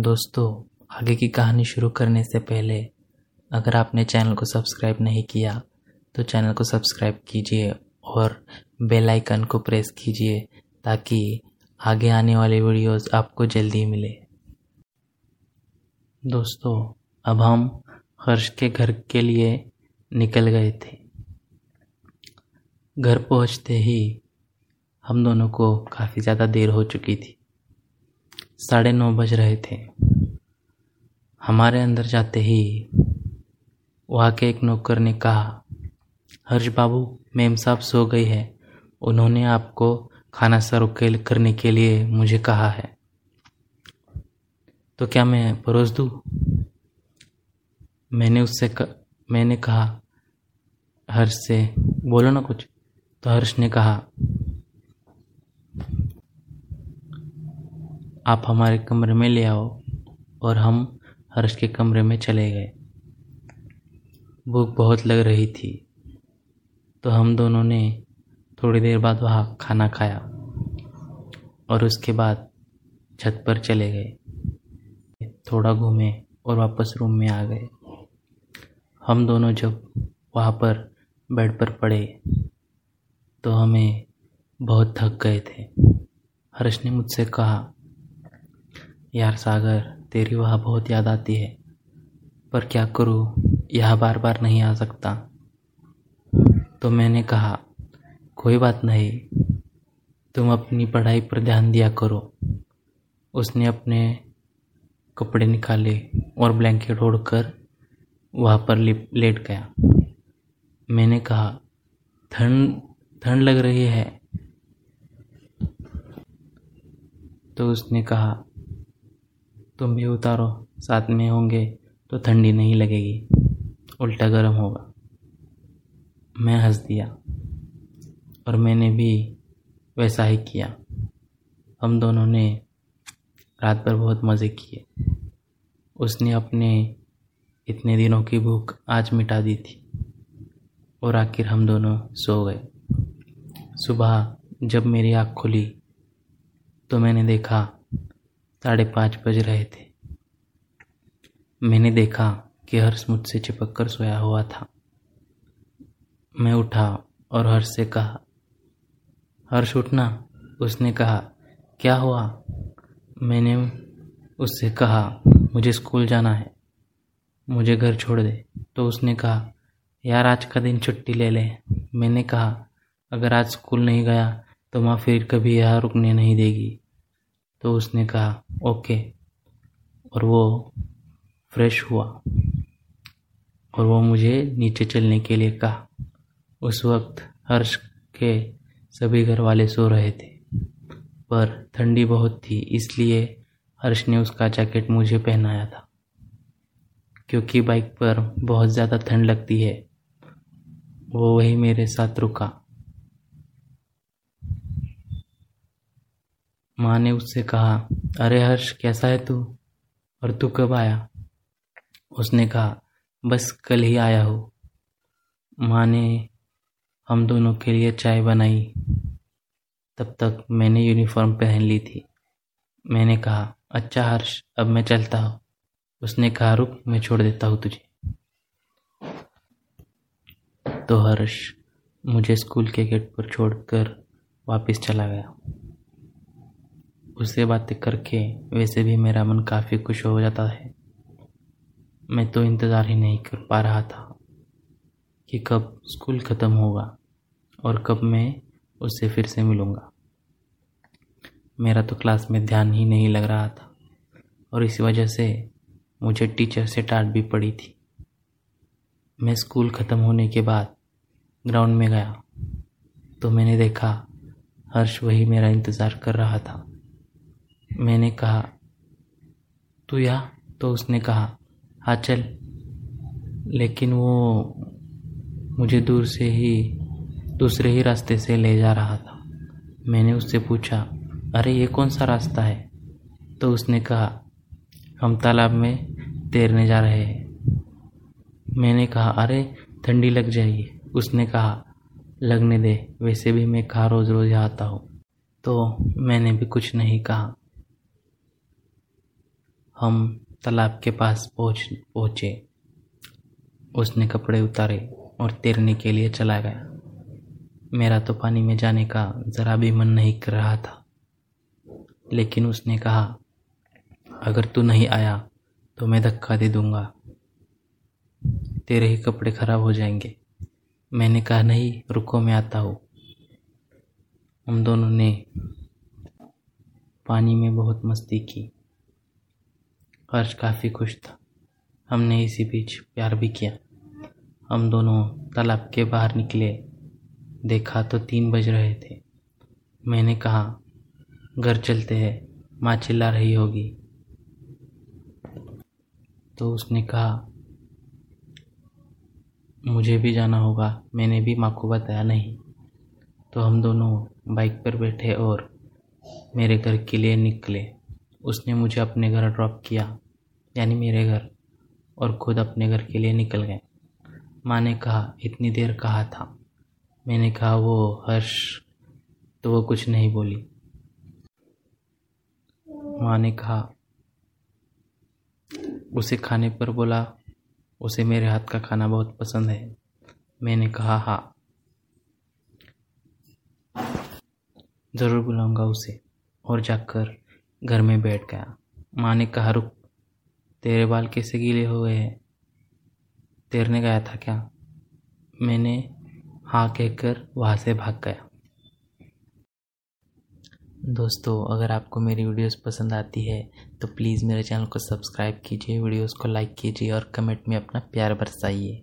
दोस्तों, आगे की कहानी शुरू करने से पहले, अगर आपने चैनल को सब्सक्राइब नहीं किया तो चैनल को सब्सक्राइब कीजिए और बेल आइकन को प्रेस कीजिए ताकि आगे आने वाले वीडियोस आपको जल्दी मिले। दोस्तों, अब हम हर्ष के घर के लिए निकल गए थे। घर पहुँचते ही हम दोनों को काफ़ी ज़्यादा देर हो चुकी थी। साढ़े नौ बज रहे थे। हमारे अंदर जाते ही वहाँ के एक नौकर ने कहा, हर्ष बाबू, मेम साहब सो गई है। उन्होंने आपको खाना सर्व करने के लिए मुझे कहा है। तो क्या मैं परोस दूँ? मैंने उससे क... मैंने कहा, हर्ष से बोलो ना कुछ। तो हर्ष ने कहा आप हमारे कमरे में ले आओ और हम हर्ष के कमरे में चले गए। भूख बहुत लग रही थी तो हम दोनों ने थोड़ी देर बाद वहाँ खाना खाया और उसके बाद छत पर चले गए। थोड़ा घूमे और वापस रूम में आ गए। हम दोनों जब वहाँ पर बेड पर पड़े तो हमें बहुत थक गए थे। हर्ष ने मुझसे कहा यार सागर, तेरी वहाँ बहुत याद आती है। पर क्या करूँ? यह बार बार नहीं आ सकता। तो मैंने कहा, कोई बात नहीं। तुम अपनी पढ़ाई पर ध्यान दिया करो। उसने अपने कपड़े निकाले और ब्लैंकेट ओढ़कर वहाँ पर लेट गया। मैंने कहा, ठंड ठंड लग रही है। तो उसने कहा तुम भी उतारो, साथ में होंगे तो ठंडी नहीं लगेगी। उल्टा गर्म होगा। मैं हंस दिया और मैंने भी वैसा ही किया। हम दोनों ने रात भर बहुत मज़े किए। उसने अपने इतने दिनों की भूख आज मिटा दी थी और आखिर हम दोनों सो गए। सुबह जब मेरी आँख खुली तो मैंने देखा साढ़े पाँच बज रहे थे। मैंने देखा कि हर्ष मुझसे चिपक कर सोया हुआ था। मैं उठा और हर्ष से कहा, हर्ष, उठना। उसने कहा, क्या हुआ? मैंने उससे कहा, मुझे स्कूल जाना है। मुझे घर छोड़ दे। तो उसने कहा, यार, आज का दिन छुट्टी ले ले। मैंने कहा, अगर आज स्कूल नहीं गया तो माँ फिर कभी यहाँ रुकने नहीं देगी। तो उसने कहा, ओके। और वो फ्रेश हुआ। और वो मुझे नीचे चलने के लिए कहा। उस वक्त हर्ष के सभी घर वाले सो रहे थे, पर ठंडी बहुत थी, इसलिए हर्ष ने उसका जैकेट मुझे पहनाया था, क्योंकि बाइक पर बहुत ज़्यादा ठंड लगती है। वो वही मेरे साथ रुका। माँ ने उससे कहा, अरे हर्ष, कैसा है तू? और तू कब आया? उसने कहा, बस कल ही आया हो। माँ ने हम दोनों के लिए चाय बनाई। तब तक मैंने यूनिफॉर्म पहन ली थी। मैंने कहा अच्छा हर्ष, अब मैं चलता हूँ। उसने कहा, रुक, मैं छोड़ देता हूँ तुझे। तो हर्ष मुझे स्कूल के गेट पर छोड़कर वापस चला गया। उससे बातें करके वैसे भी मेरा मन काफ़ी खुश हो जाता है। मैं तो इंतज़ार ही नहीं कर पा रहा था कि कब स्कूल ख़त्म होगा और कब मैं उससे फिर से मिलूँगा। मेरा तो क्लास में ध्यान ही नहीं लग रहा था और इसी वजह से मुझे टीचर से डांट भी पड़ी थी। मैं स्कूल ख़त्म होने के बाद ग्राउंड में गया तो मैंने देखा हर्ष वही मेरा इंतज़ार कर रहा था। मैंने कहा, तू या? तो उसने कहा हाँ चल। लेकिन वो मुझे दूर से ही, दूसरे ही रास्ते से ले जा रहा था। मैंने उससे पूछा, अरे, ये कौन सा रास्ता है? तो उसने कहा, हम तालाब में तैरने जा रहे हैं। मैंने कहा, अरे, ठंडी लग जाएगी। उसने कहा, लगने दे, वैसे भी मैं कहा रोज़ रोज़ आता हूँ। तो मैंने भी कुछ नहीं कहा। हम तालाब के पास पहुँच, पहुँचे। उसने कपड़े उतारे और तैरने के लिए चला गया। मेरा तो पानी में जाने का ज़रा भी मन नहीं कर रहा था। लेकिन उसने कहा, अगर तू नहीं आया तो मैं धक्का दे दूँगा। तेरे ही कपड़े खराब हो जाएँगे। मैंने कहा, नहीं, रुको, मैं आता हूँ। हम दोनों ने पानी में बहुत मस्ती की। हर्ष काफ़ी खुश था। हमने इसी बीच प्यार भी किया। हम दोनों तालाब के बाहर निकले। देखा तो तीन बज रहे थे। मैंने कहा, घर चलते हैं, माँ चिल्ला रही होगी। तो उसने कहा, मुझे भी जाना होगा, मैंने भी माँ को बताया नहीं। तो हम दोनों बाइक पर बैठे और मेरे घर के लिए निकले। उसने मुझे अपने घर ड्रॉप किया, यानी मेरे घर, और खुद अपने घर के लिए निकल गए। माँ ने कहा, इतनी देर कहा था? मैंने कहा, वो हर्ष। तो वो कुछ नहीं बोली। माँ ने कहा, उसे खाने पर बोला, उसे मेरे हाथ का खाना बहुत पसंद है। मैंने कहा हाँ। ज़रूर बुलाऊँगा उसे, और जाकर घर में बैठ गया। माँ ने कहा रुक तेरे बाल कैसे गीले हो गए हैं? तैरने गया था क्या? मैंने हाँ कहकर वहाँ से भाग गया। दोस्तों, अगर आपको मेरी वीडियोस पसंद आती है तो प्लीज़ मेरे चैनल को सब्सक्राइब कीजिए, वीडियोस को लाइक कीजिए और कमेंट में अपना प्यार बरसाइए।